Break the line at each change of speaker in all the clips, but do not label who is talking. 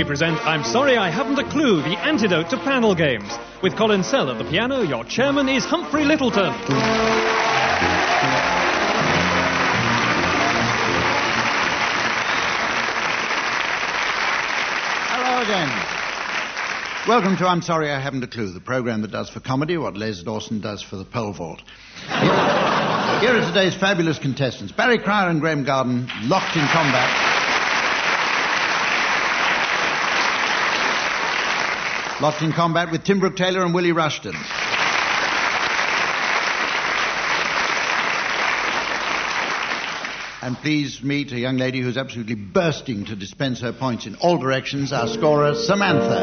we present I'm Sorry I Haven't a Clue, the antidote to panel games. With Colin Sell at the piano, your chairman is Humphrey Lyttelton.
Hello again. Welcome to I'm Sorry I Haven't a Clue, the program that does for comedy what Les Dawson does for the pole vault. Here are today's fabulous contestants Barry Cryer and Graeme Garden, locked in combat. Locked in combat with Tim Brooke Taylor and Willie Rushton. And please meet a young lady who's absolutely bursting to dispense her points in all directions, our scorer, Samantha.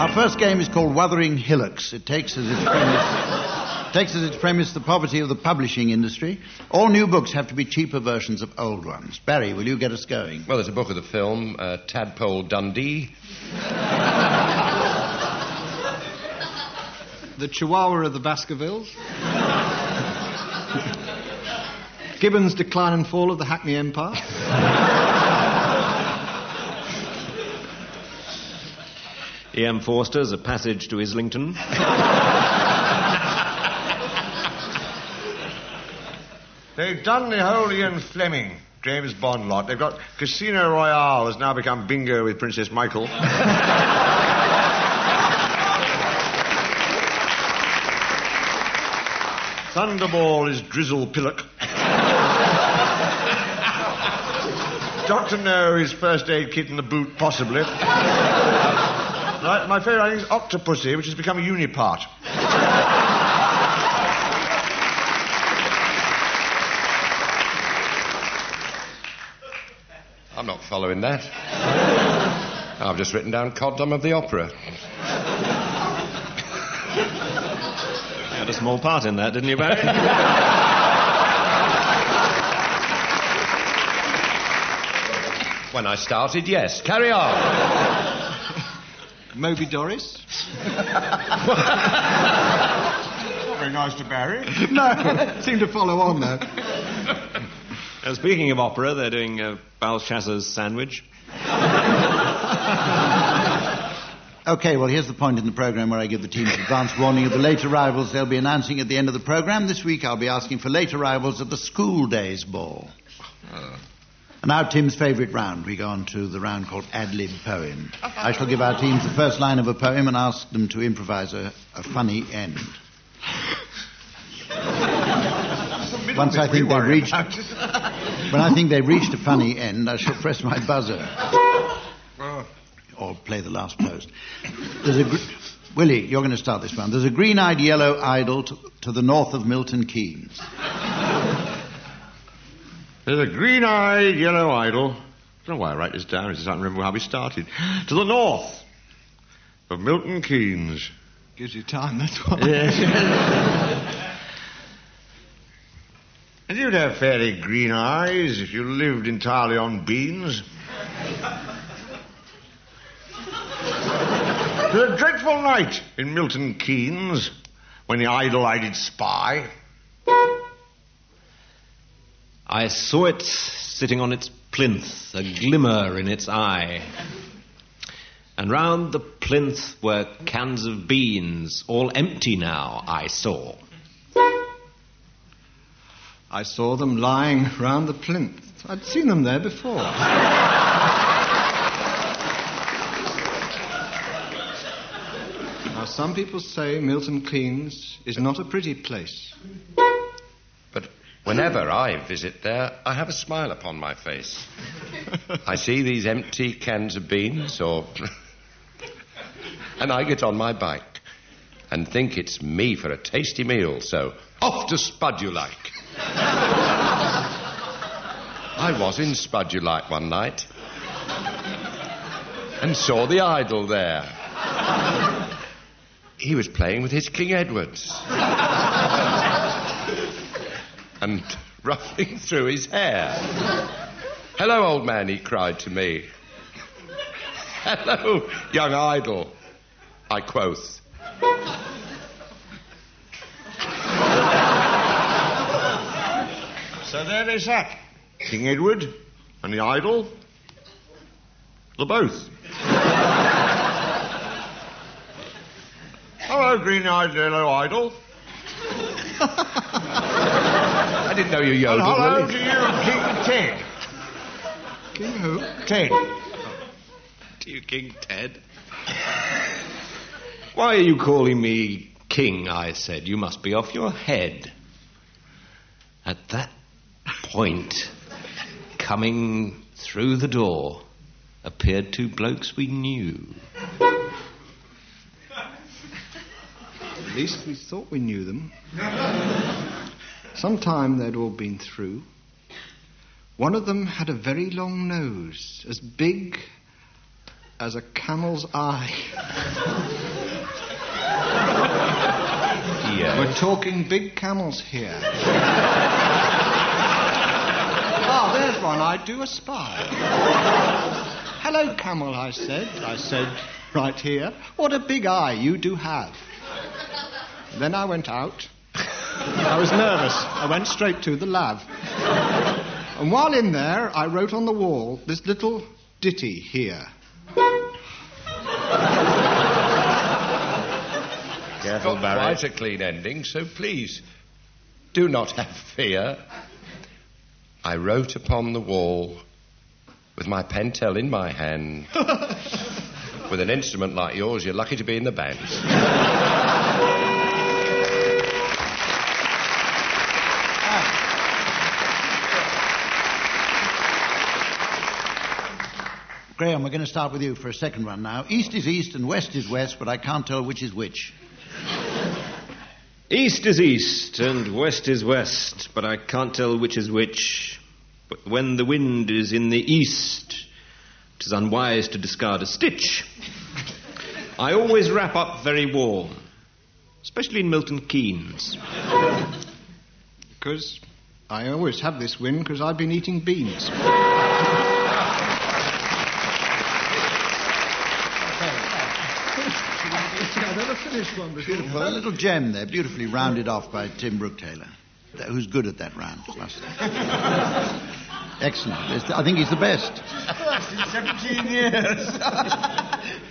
Our first game is called Wuthering Hillocks. It takes as its premise, takes as its premise the poverty of the publishing industry. All new books have to be cheaper versions of old ones. Barry, will you get us going?
Well, there's a book of the film, uh, Tadpole Dundee.
The Chihuahua of the Baskervilles. Gibbon's Decline and Fall of the Hackney Empire.
E.M. Forster's A Passage to Islington.
They've done the whole Ian Fleming, James Bond lot. They've got Casino Royale has now become bingo with Princess Michael. Thunderball is Drizzle Pillock. Doctor No is First Aid Kit in the Boot, possibly. right, my favourite I think is Octopussy, which has become a unipart.
I'm not following that. I've just written down Coddom of the Opera.
You had a small part in that, didn't you, Barry?
When I started, yes. Carry on.
Moby Doris.
Very nice to Barry.
No, seem to follow on though.
Uh, speaking of opera, they're doing uh, Belshazzar's Sandwich.
Okay, well, here's the point in the program where I give the teams advance warning of the late arrivals they'll be announcing at the end of the program. This week I'll be asking for late arrivals at the school days ball. And now Tim's favourite round. We go on to the round called Ad Lib Poem. I shall give our teams the first line of a poem and ask them to improvise a, a funny end. Once I think they've reached, when I think they've reached a funny end, I shall press my buzzer or play the last post. There's a gr- Willie, you're going to start this one. There's a green-eyed yellow idol to, to the north of Milton Keynes.
There's a green-eyed yellow idol. I don't know why I write this down. I just can't remember how we started. To the north of Milton Keynes.
Gives you time, that's why.
You'd have fairly green eyes if you lived entirely on beans. A dreadful night in Milton Keynes when the idol-eyed spy.
I saw it sitting on its plinth, a glimmer in its eye. And round the plinth were cans of beans, all empty now, I saw.
I saw them lying round the plinth. I'd seen them there before. now, some people say Milton Keynes is not a pretty place.
But whenever I visit there, I have a smile upon my face. I see these empty cans of beans, or. and I get on my bike and think it's me for a tasty meal, so off to Spudulike. I was in Spudulike one night and saw the idol there. He was playing with his King Edwards and ruffling through his hair. Hello, old man, he cried to me. Hello, young idol, I quoth.
So there they sat. King Edward and the idol. The both. Hello, green-eyed yellow idol.
I didn't know you
And
yodeled,
hello
Willie.
to you, King Ted.
King who?
Ted.
To you, King Ted. Why are you calling me king? I said. You must be off your head. At that point, coming through the door, appeared two blokes we knew.
At least we thought we knew them. Sometime they'd all been through. One of them had a very long nose, as big as a camel's eye.
Yeah.
We're talking big camels here. Ah, there's one. I do aspire. Hello, camel, I said. I said, right here. What a big eye you do have. Then I went out. I was nervous. I went straight to the lav. And while in there, I wrote on the wall this little ditty here.
Careful,
Got
Barry.
quite a clean ending, so please do not have fear. I wrote upon the wall with my pentel in my hand. with an instrument like yours, you're lucky to be in the band.
Ah. Graeme, we're going to start with you for a second run now. East is east and west is west, but I can't tell which is which.
East is east and west is west, but I can't tell which is which. But when the wind is in the east, it is unwise to discard a stitch. I always wrap up very warm, especially in Milton Keynes.
Because I always have this wind because I've been eating beans. I never finished one before.
Beautiful. A little gem there, beautifully rounded off by Tim Brooke-Taylor, th- who's good at that round. must. Excellent. I think he's the best.
17 years.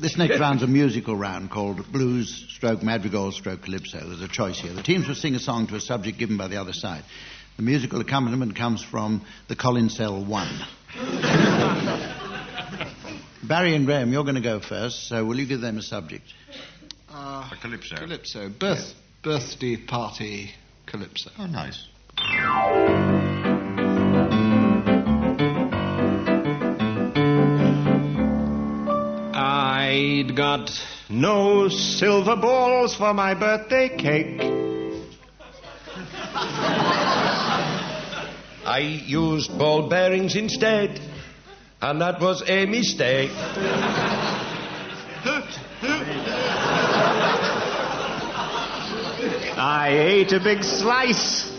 This next round's a musical round called Blues Stroke Madrigal Stroke Calypso. There's a choice here. The teams will sing a song to a subject given by the other side. The musical accompaniment comes from the Colin Sell 1. Barry and Graeme, you're going to go first, so will you give them a subject?
Uh,
A calypso.
calypso. Birth, Birthday party calypso.
Oh, nice.
I'd got no silver balls for my birthday cake.
I used ball bearings instead, and that was a mistake.
I ate a big slice,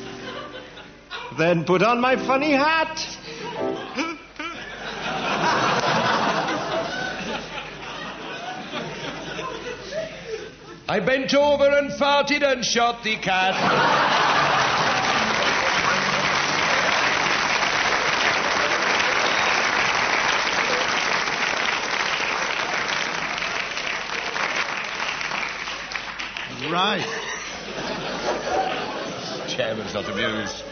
then put on my funny hat.
I bent over and farted and shot the cat.
Right.
Chairman's not amused.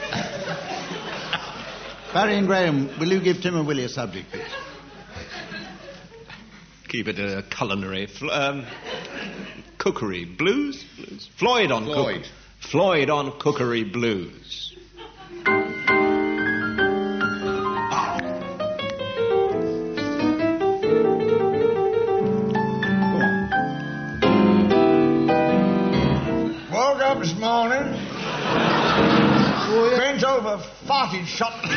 Barry and Graeme, will you give Tim and Willie a subject, please?
Keep it a culinary. Fl- um, cookery. Blues? Blues. Floyd on
Floyd.
Cook- Floyd on cookery blues.
Shot the.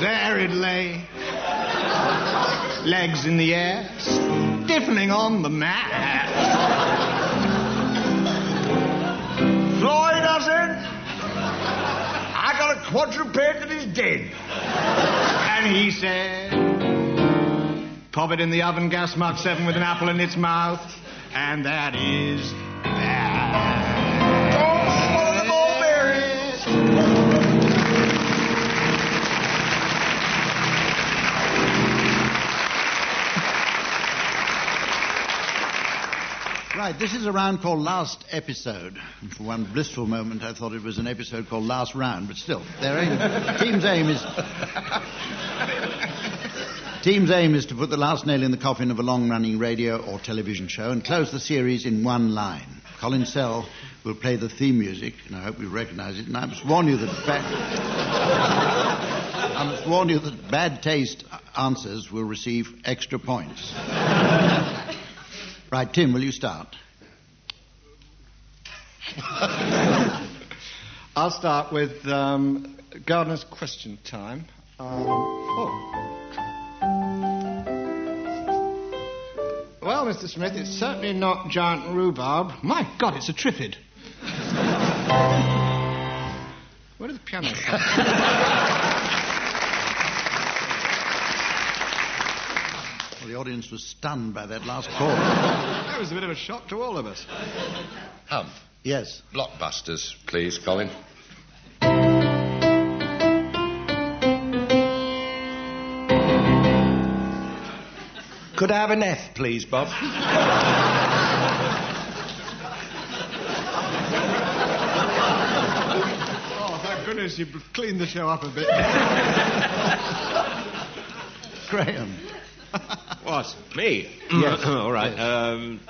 There it lay, legs in the air, stiffening on the mat.
Floyd, I said, I got a quadruped that is dead.
And he said, Pop it in the oven, gas Mark 7 with an apple in its mouth. And that is bad.
Right, this is a round called Last Episode. And for one blissful moment, I thought it was an episode called Last Round, but still, their aim, team's aim is. Team's aim is to put the last nail in the coffin of a long-running radio or television show and close the series in one line. Colin Sell will play the theme music, and I hope you recognise it. And I must warn you that bad, I must warn you that bad taste answers will receive extra points. Right, Tim, will you start?
I'll start with um, Gardeners' question time. Um, oh. Well, Mr. Smith, it's certainly not giant rhubarb. My God, it's a triffid. Where did the piano come
Well, the audience was stunned by that last chord.
That was a bit of a shock to all of us.
Humph.
Yes.
Blockbusters, please, Colin. Could I have an F, please, Bob?
Oh, thank goodness you've cleaned the show up a bit.
Graeme.
What? Me?
Yes.
All right. Um,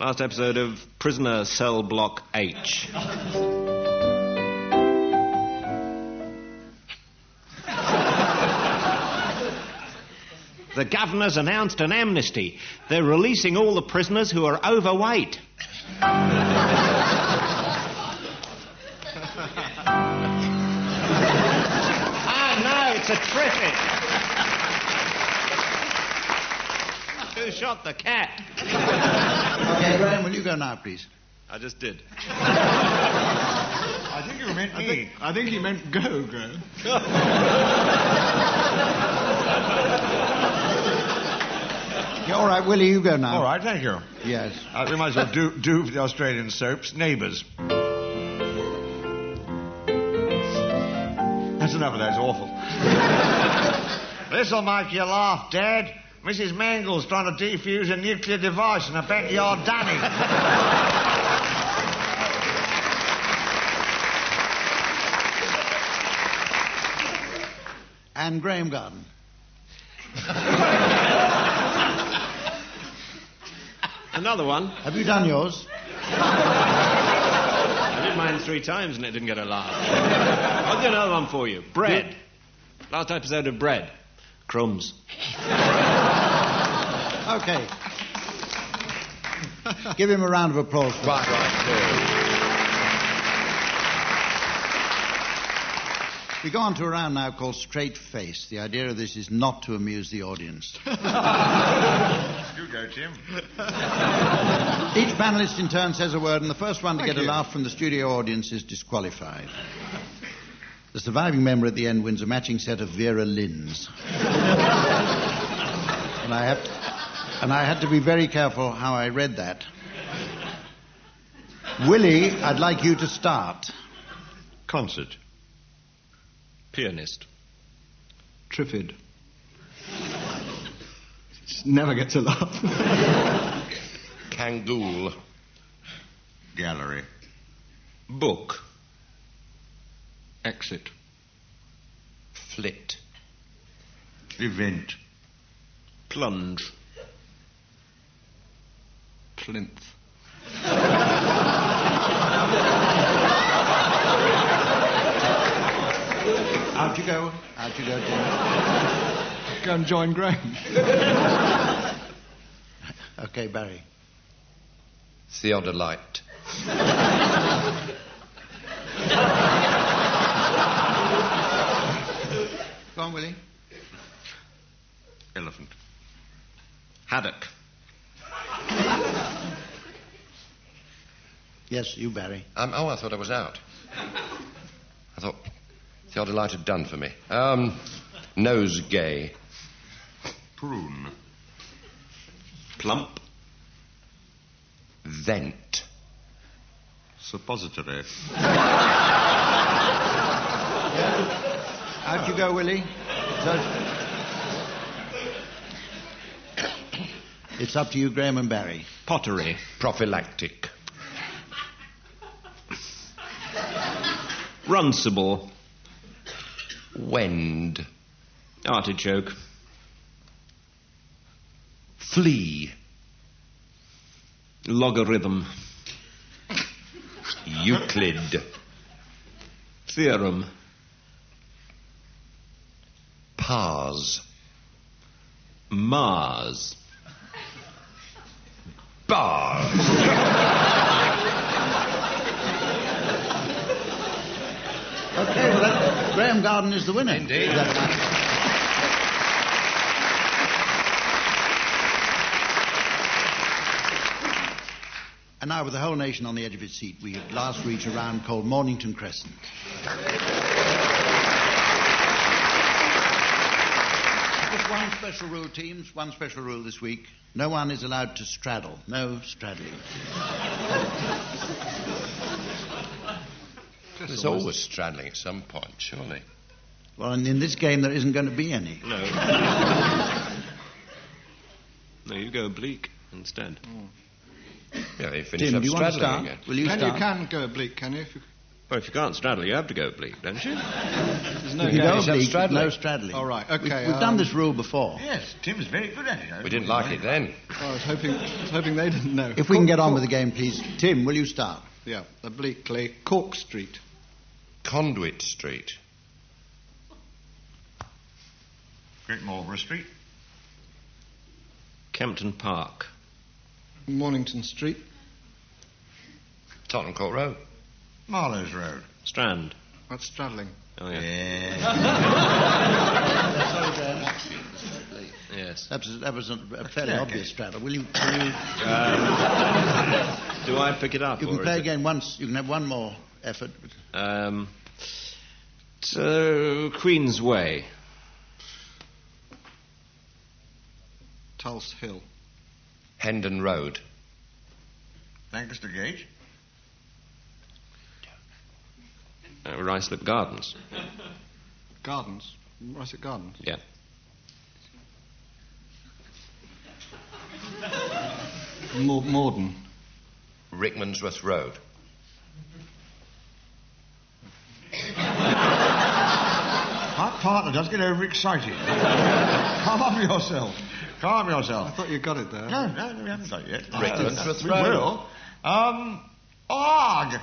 last episode of Prisoner Cell Block H. The governor's announced an amnesty. They're releasing all the prisoners who are overweight. ah, no, it's a triffid. Who shot the cat?
Okay, Graeme, will you go now, please?
I just did.
I think you meant
I think, I think he meant go, Graeme.
Yeah, all right, Willie, you go now.
All right, thank you.
Yes.
Uh, we might as well do, do for the Australian soaps, Neighbours. That's enough of that, it's awful. This'll make you laugh, Dad. Mrs. Mangel's trying to defuse a nuclear device, and I bet you're Danny.
And Graeme Garden.
Another one.
Have you done yours?
I did mine three times and it didn't get a laugh. I'll do another one for you. Bread. Last episode of bread. Crumbs.
Okay. Give him a round of applause. For
Right, right,
We go on to a round now called Straight Face. The idea of this is not to amuse the audience.
You go, Tim.
Each panelist in turn says a word, and the first one to
Thank
get a laugh from the studio audience is disqualified. The surviving member at the end wins a matching set of Vera Lynn's. and I have to, and I had to be very careful how I read that. Willie, I'd like you to start.
Concert.
Pianist.
Triffid. Just never get to laugh.
Kangool.
Gallery.
Book.
Exit.
Flit.
Event.
Plunge.
Plinth.
Out you go. Out you go, Tim.
Go and join Graeme.
Okay, Barry.
Theodolite.
Go on, Willie.
Elephant.
Haddock.
Yes, you, Barry.
Um, oh, I thought I was out. I thought Theodolite had done for me. Um, nosegay.
Prune.
Plump.
Vent.
Suppository.
Out you go, Willie. It's up to you, Graeme and Barry.
Pottery.
Prophylactic.
Runcible.
Wend.
Artichoke.
Flea.
Logarithm.
Euclid.
Theorem.
Pars.
Mars.
Bars.
Okay, well, that, Graeme Garden is the winner.
Indeed.
Is that right? And now, with the whole nation on the edge of its seat, we at last reach a round called Mornington Crescent. Just one special rule, teams. One special rule this week. No one is allowed to straddle. No straddling.
There's always straddling at some point, surely.
Well, and in this game, there isn't going to be any.
No. no, you go oblique instead. Hmm.
Yeah, you finish
Tim,
up
do you want to
straddling
start?
again.
Will you
can
start?
you can go oblique, can you? If you
Well, if you can't straddle, you have to go oblique, don't you?
there's no
If you
game.
go
Finish
oblique,
straddling.
no straddling.
All right,
We've,
okay,
we've
um,
done this rule before.
Yes, Tim's very good at it.
We didn't like it then.
I was hoping, I was hoping they didn't know.
If we can get on
Cork-
with the game, please. Tim, will you start?
Yeah, obliquely. Cork Street.
Conduit Street.
Great Marlborough Street.
Kempton Park.
Mornington Street.
Tottenham Court Road.
Marloes Road.
Strand.
That's straddling.
Oh, yeah. Yes.
That was, that was a, a fairly
Yeah,
obvious
okay.
straddle. Will you? Will you,
Do I pick it up?
you can
is
play
it-
again once. You can have one more effort.
Um, so, Queen's Way.
Tulse Hill.
Hendon Road.
Lancaster Gate.
Uh, Ruislip Gardens.
Gardens. Russet Gardens.
Yeah.
Mor- Morden.
Rickmansworth Road.
That partner does get overexcited. Calm yourself. Calm yourself.
I thought you got it there.
No, no, we haven't got it yet.
Rickmansworth
we
Road.
will. Um, Arg.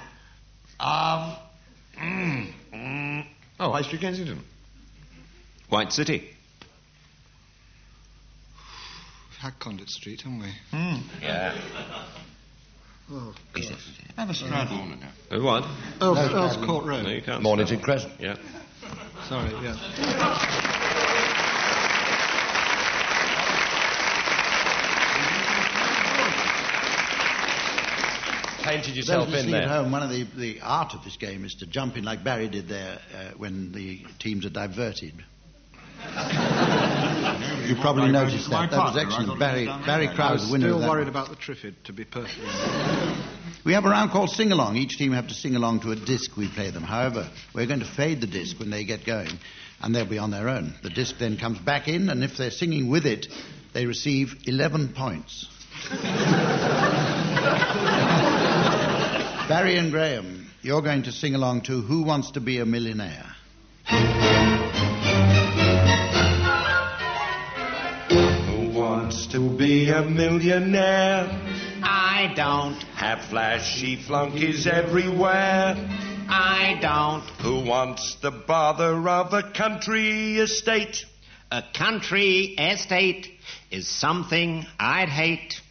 Um, mm, mm. Oh, High Street Kensington.
White City.
We've had Conduit Street, haven't we?
Hmm.
Yeah.
Oh,
Have a straddle.
Uh, what?
Earls, Earls Court Road.
No, you can't.
Mornington Crescent.
Yeah.
Sorry, yeah.
Painted yourself in
listening at home, one of the, the art of this game is to jump in like Barry did there uh, when the teams are diverted. you probably noticed that. That was excellent. Barry, Barry
I
Crowd,
was
the winner
still
of that.
worried about the Triffid, to be perfectly honest.
We have a round called Sing Along. Each team have to sing along to a disc we play them. However, we're going to fade the disc when they get going, and they'll be on their own. The disc then comes back in, and if they're singing with it, they receive 11 points. Barry and Graeme, you're going to sing along to Who Wants to Be a Millionaire?
Who wants to be a millionaire?
I don't,
Have flashy flunkies everywhere.
I don't.
Who wants the bother of a country estate?
A country estate is something I'd hate.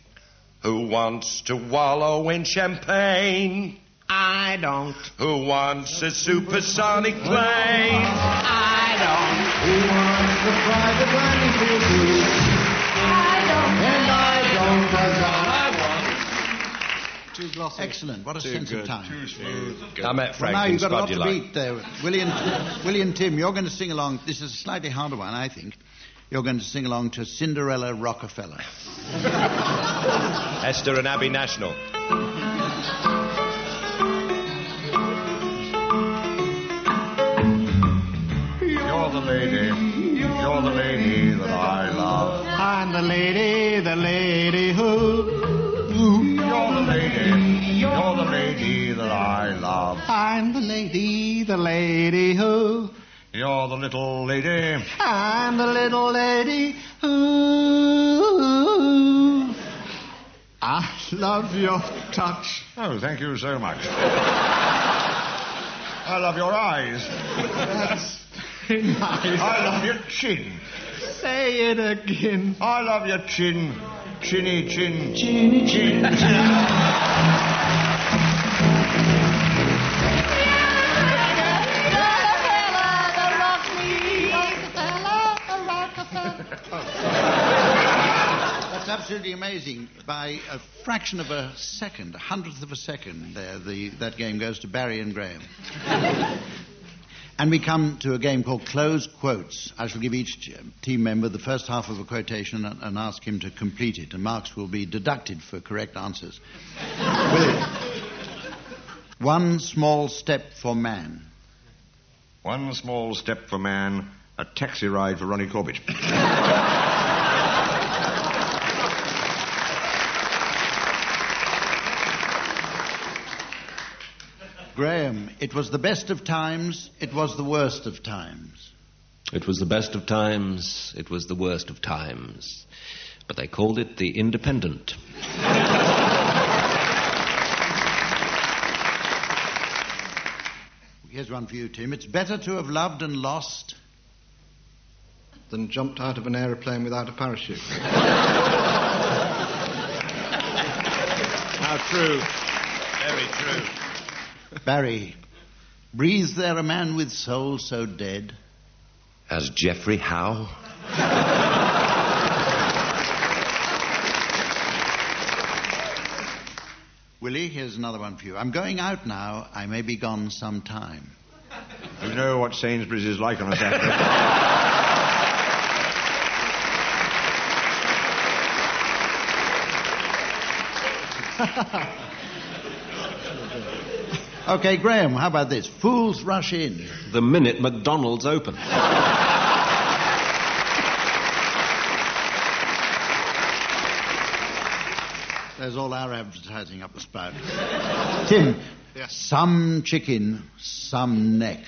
Who wants to wallow in champagne?
I don't,
Who wants a supersonic plane?
I don't.
Who wants the private landing field too? And I don't, 'cause all I want.
Too glossy.
Excellent. What a
Too
sense of
good.
time.
I met
Well, now you've got a lot to
like.
beat there. Willie and, Willie and Tim, you're going to sing along. This is a slightly harder one, I think. You're going to sing along to Cinderella Rockefella.
Esther and Abbey National.
You're the lady, you're the lady that I love.
I'm the lady, the lady who.
You're the lady, you're the lady that I love.
I'm the lady, the lady who.
You're the little lady.
I'm the little lady who. I love your touch.
Oh, thank you so much. I love your eyes.
That's very nice.
I love your chin.
Say it again.
I love your chin. Chinny chin. Chinny chin. chin.
That's absolutely amazing. By a fraction of a second, a hundredth of a second, there, the, that game goes to Barry and Graeme. and we come to a game called Close Quotes. I shall give each team member the first half of a quotation and, and ask him to complete it, and marks will be deducted for correct answers. One small step for man.
One small step for man, a taxi ride for Ronnie Corbett.
Graeme, it was the best of times, it was the worst of times.
It was the best of times, it was the worst of times. But they called it the Independent.
Here's one for you, Tim. It's better to have loved and lost.
Than jumped out of an aeroplane without a parachute.
How true. Very true.
Barry, breathes there a man with soul so dead?
As Geoffrey Howe?
Willie, here's another one for you. I'm going out now. I may be gone some time.
You know what Sainsbury's is like on a Saturday.
Okay, Graeme, how about this? Fools rush in.
The minute McDonald's open.
There's all our advertising up the spout. Tim, some chicken, some neck.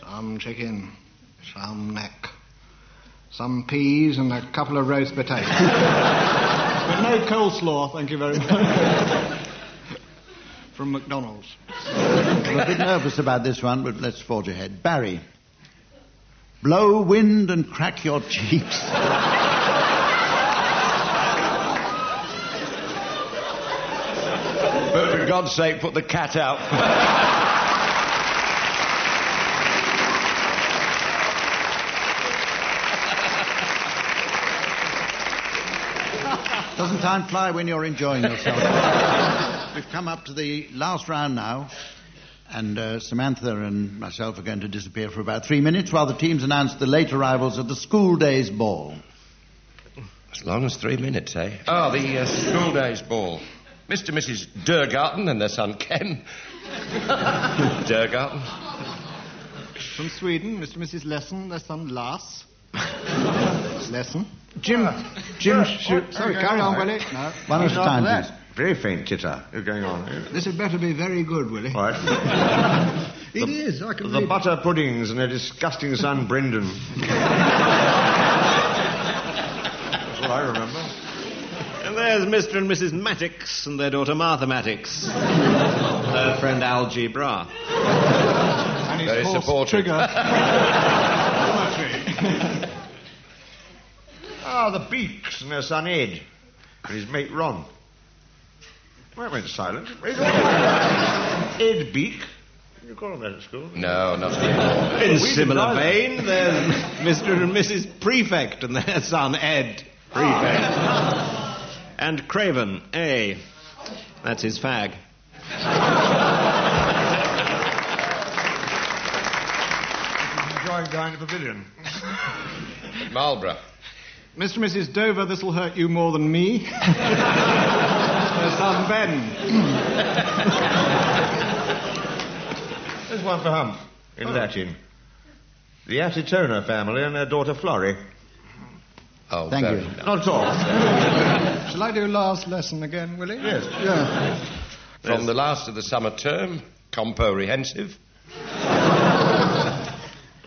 Some chicken, some neck, some peas, and a couple of roast potatoes. but no coleslaw, thank you very much. From McDonald's.
I'm a bit nervous about this one, but let's forge ahead. Barry, blow wind and crack your cheeks.
But for God's sake, put the cat out.
Doesn't time fly when you're enjoying yourself? We've come up to the last round now, and uh, Samantha and myself are going to disappear for about three minutes while the teams announce the late arrivals at the school days ball.
As long as three minutes, eh? Oh, the uh, school days ball. Mr. and Mrs. Durgarten and their son Ken. Durgarten.
From Sweden, Mr. and Mrs. Lesson, their son Lars. Lesson. Jim. Jim. Shoot. Sorry, carry on, Willie. No.
One at a time, please.
Very faint titter. What's going on?
This had better be very good, Willie.
Right.
It is. I can
The
read.
butter puddings and their disgusting son Brendan. That's what I remember.
And there's Mr. and Mrs. Mattix and their daughter Martha Mattix. Her friend Algie Bra.
And his
Very
horse
supportive.
Trigger.
Ah, the Beaks and their son Ed and his mate Ron. Well, I went silent. Where's all- Ed Beak. Did you call him that at school?
No, not anymore.
In
We
similar
didn't
vein, there's Mr. and Mrs. Prefect and their son Ed. Prefect. Ah. And Craven, A. That's his fag.
Enjoying going behind the pavilion?
Marlborough.
Mr. and Mrs. Dover, this will hurt you more than me. Their son Ben.
There's one for Hump, in Latin. The Atitona family and their daughter Florrie.
Oh,
Thank
very
you.
nice.
Not at all.
Shall I do last lesson again, Willie?
Yes.
Yeah.
From the last of the summer term, comprehensive.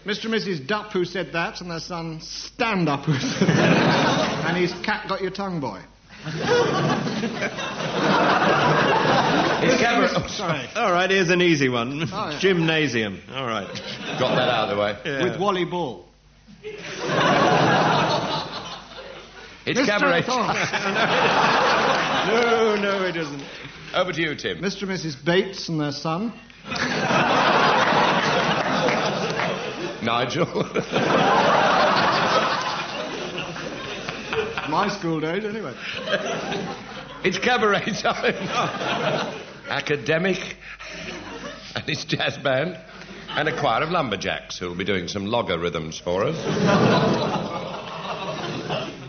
Mr. and Mrs. Dupp who said that, and their son Stand Up who said that. and his cat got your tongue, boy.
It's cabaret. Oh,
Sorry.
All right, here's an easy one.
Oh, yeah.
Gymnasium. All right.
Got that out of the way.
Yeah.
With Wally Ball.
It's
Mr.
cabaret.
No, no, it isn't.
Over to you, Tim.
Mr. and Mrs. Bates and their son.
Nigel.
My school days, anyway.
it's cabaret time. Academic and his jazz band and a choir of lumberjacks who'll be doing some logger rhythms for us.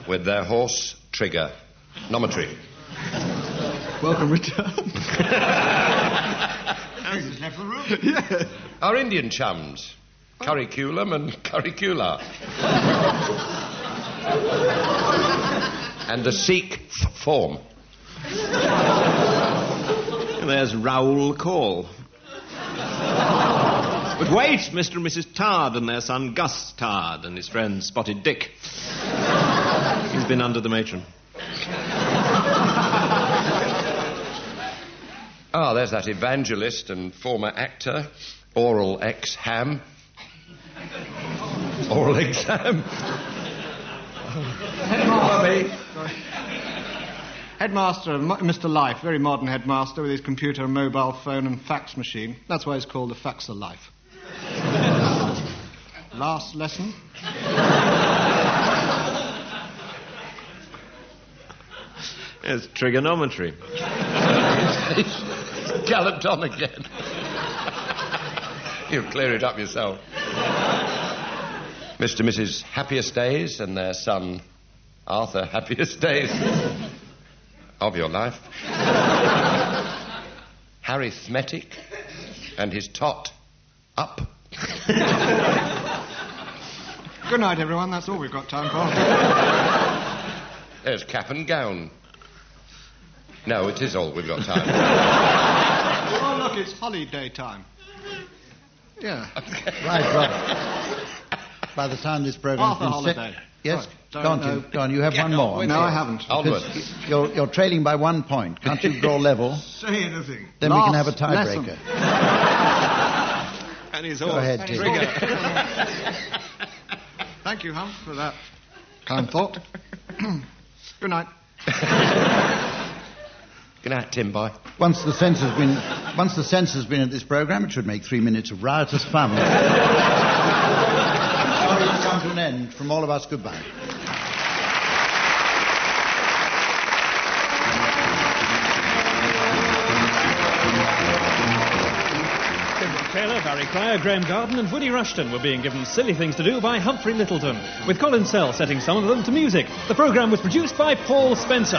With their horse trigger nometry.
Welcome Richard.
He's left the room.
yeah.
Our Indian chums, oh. curriculum and curricula. And the Sikh f- form.
There's Raoul Call. But wait, Mr. and Mrs. Tard and their son Gus Tard and his friend Spotted Dick. He's been under the matron.
Ah, there's that evangelist and former actor, Oral X Ham. Oral exam.
Headmaster, M- Mr. Life, very modern headmaster with his computer, mobile phone, and fax machine. That's why he's called the Faxer Life. Last lesson.
It's trigonometry.
Galloped on again. You'll clear it up yourself. Mr. and Mrs. Happiest Days and their son, Arthur Happiest Days of your life. Harry Arithmetic and his tot up.
Good night, everyone. That's all we've got time for.
There's cap and gown. No, it is all we've got time.
oh, look, it's holiday time. Yeah.
Right, well, by the time this program's
Half a
been set... Yes,
Sorry,
go on,
don't
Tim.
know.
Go on, you have one more.
No, I haven't.
Onward.
Because You're, you're trailing by one point. Can't you draw level?
Say anything.
Then we can have a tiebreaker.
And his
Go ahead, Tim.
Thank you, Hump, for that kind thought. Good night.
Good night, Tim Boy.
Once the censor's been, once the censor's been at this program, it should make three minutes of riotous fun. Come to an end. From all of us, goodbye.
Taylor, Barry Cryer, Graeme Garden, and Willie Rushton were being given silly things to do by Humphrey Lyttelton, with Colin Sell setting some of them to music. The programme was produced by Paul Spencer.